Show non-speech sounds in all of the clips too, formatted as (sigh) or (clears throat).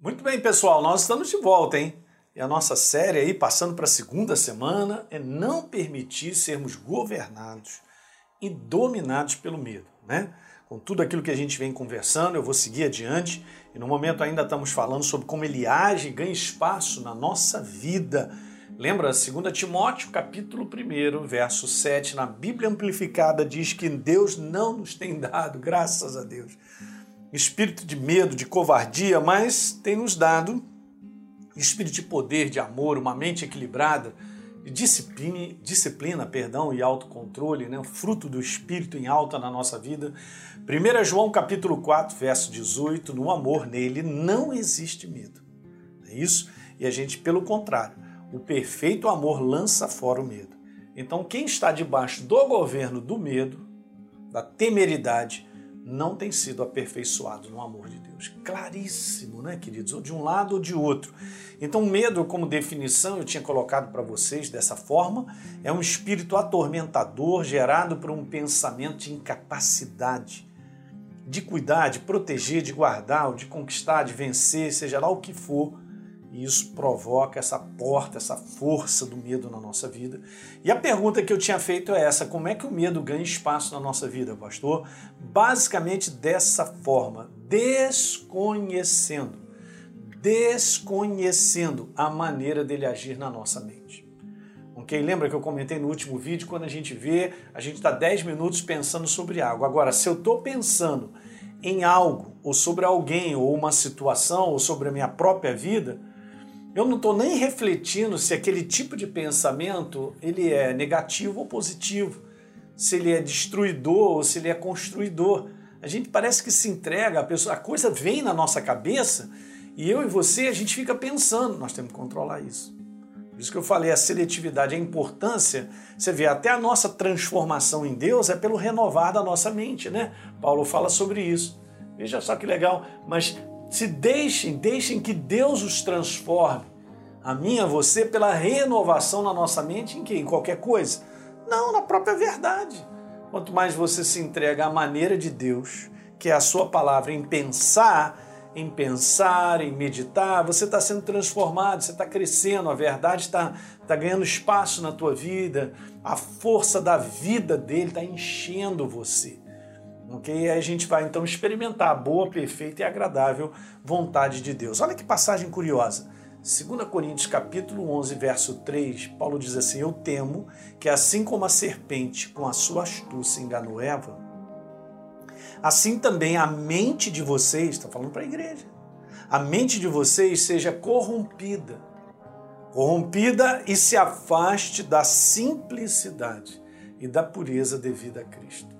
Muito bem, pessoal, nós estamos de volta, hein? E a nossa série aí, passando para a segunda semana, é não permitir sermos governados e dominados pelo medo, né? Com tudo aquilo que a gente vem conversando, eu vou seguir adiante e no momento ainda estamos falando sobre como ele age e ganha espaço na nossa vida. Lembra, 2 Timóteo, capítulo 1, verso 7, na Bíblia Amplificada, diz que Deus não nos tem dado, graças a Deus, espírito de medo, de covardia, mas tem nos dado espírito de poder, de amor, uma mente equilibrada, disciplina, disciplina perdão, e autocontrole, né? fruto do espírito em alta na nossa vida. 1 João capítulo 4, verso 18, no amor nele não existe medo. É isso? E a gente, pelo contrário, o perfeito amor lança fora o medo. Então, quem está debaixo do governo do medo, da temeridade, não tem sido aperfeiçoado no amor de Deus. Claríssimo, né, queridos? Ou de um lado ou de outro. Então, medo, como definição, eu tinha colocado para vocês dessa forma, é um espírito atormentador gerado por um pensamento de incapacidade de cuidar, de proteger, de guardar, de conquistar, de vencer, seja lá o que for e isso provoca essa porta, essa força do medo na nossa vida. E a pergunta que eu tinha feito é essa: como é que o medo ganha espaço na nossa vida, pastor? Basicamente dessa forma, desconhecendo. Desconhecendo a maneira dele agir na nossa mente. Ok? Lembra que eu comentei no último vídeo, quando a gente vê, a gente está 10 minutos pensando sobre algo. Agora, se eu estou pensando em algo, ou sobre alguém, ou uma situação, ou sobre a minha própria vida, eu não estou nem refletindo se aquele tipo de pensamento ele é negativo ou positivo, se ele é destruidor ou se ele é construidor. A gente parece que se entrega, a, pessoa, a coisa vem na nossa cabeça e eu e você a gente fica pensando, nós temos que controlar isso. Por isso que eu falei a seletividade, a importância, você vê, até a nossa transformação em Deus é pelo renovar da nossa mente, né? Paulo fala sobre isso. Veja só que legal, mas se deixem, deixem que Deus os transforme. A minha, você, pela renovação na nossa mente em que? Em qualquer coisa? Não, na própria verdade. Quanto mais você se entrega à maneira de Deus, que é a sua palavra, em pensar, em pensar, em meditar, você está sendo transformado, você está crescendo, a verdade está tá ganhando espaço na tua vida, a força da vida dele está enchendo você. Ok? Aí a gente vai então experimentar a boa, perfeita e agradável vontade de Deus. Olha que passagem curiosa. 2 Coríntios capítulo 11, verso 3, Paulo diz assim: Eu temo que assim como a serpente com a sua astúcia enganou Eva, assim também a mente de vocês, está falando para a igreja, a mente de vocês seja corrompida, corrompida e se afaste da simplicidade e da pureza devida a Cristo.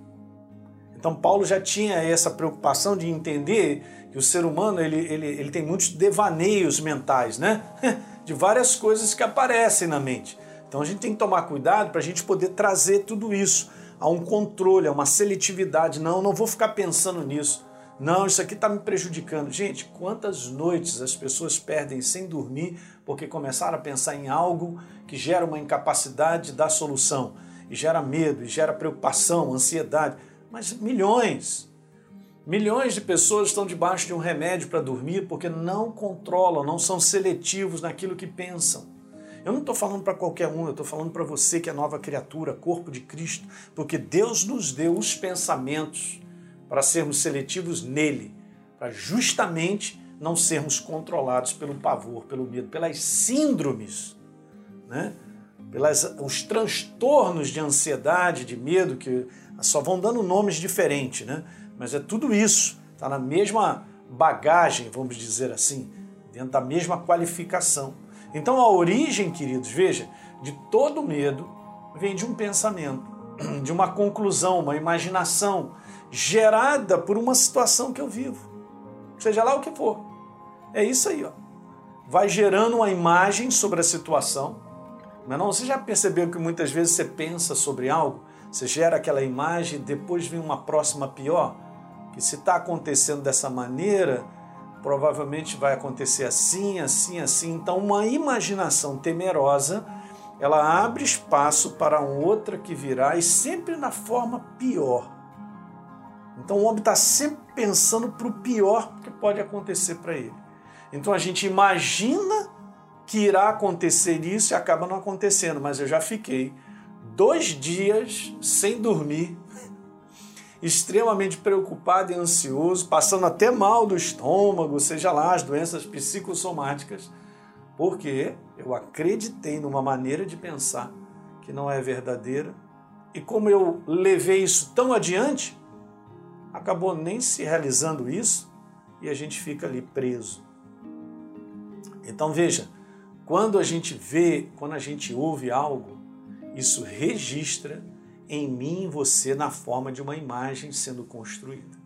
Então Paulo já tinha essa preocupação de entender que o ser humano ele, ele, ele tem muitos devaneios mentais, né? (laughs) De várias coisas que aparecem na mente. Então a gente tem que tomar cuidado para a gente poder trazer tudo isso a um controle, a uma seletividade. Não, não vou ficar pensando nisso. Não, isso aqui está me prejudicando. Gente, quantas noites as pessoas perdem sem dormir porque começaram a pensar em algo que gera uma incapacidade da solução, e gera medo, e gera preocupação, ansiedade mas milhões. Milhões de pessoas estão debaixo de um remédio para dormir porque não controlam, não são seletivos naquilo que pensam. Eu não estou falando para qualquer um, eu estou falando para você que é nova criatura, corpo de Cristo, porque Deus nos deu os pensamentos para sermos seletivos nele, para justamente não sermos controlados pelo pavor, pelo medo, pelas síndromes, né? Pelas os transtornos de ansiedade, de medo que só vão dando nomes diferentes, né? Mas é tudo isso, está na mesma bagagem, vamos dizer assim, dentro da mesma qualificação. Então a origem, queridos, veja, de todo medo vem de um pensamento, (clears throat) de uma conclusão, uma imaginação gerada por uma situação que eu vivo, seja lá o que for. É isso aí, ó. Vai gerando uma imagem sobre a situação. Mas não, você já percebeu que muitas vezes você pensa sobre algo você gera aquela imagem, depois vem uma próxima pior, que se está acontecendo dessa maneira, provavelmente vai acontecer assim, assim, assim. Então, uma imaginação temerosa, ela abre espaço para outra que virá e sempre na forma pior. Então, o homem está sempre pensando para o pior que pode acontecer para ele. Então a gente imagina que irá acontecer isso e acaba não acontecendo, mas eu já fiquei dois dias sem dormir, (laughs) extremamente preocupado e ansioso, passando até mal do estômago, seja lá as doenças psicossomáticas, porque eu acreditei numa maneira de pensar que não é verdadeira. E como eu levei isso tão adiante, acabou nem se realizando isso e a gente fica ali preso. Então veja, quando a gente vê, quando a gente ouve algo, isso registra em mim e você na forma de uma imagem sendo construída.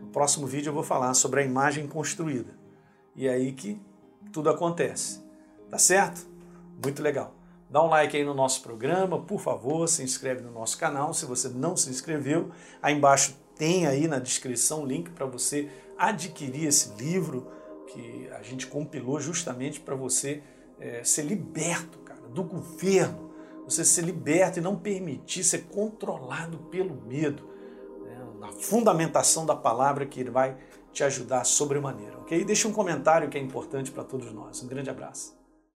No próximo vídeo eu vou falar sobre a imagem construída. E é aí que tudo acontece. Tá certo? Muito legal. Dá um like aí no nosso programa, por favor, se inscreve no nosso canal. Se você não se inscreveu, aí embaixo tem aí na descrição o link para você adquirir esse livro que a gente compilou justamente para você é, ser liberto, cara, do governo. Você ser liberto e não permitir ser controlado pelo medo. Né? Na fundamentação da palavra que ele vai te ajudar sobremaneira, ok? Deixa um comentário que é importante para todos nós. Um grande abraço.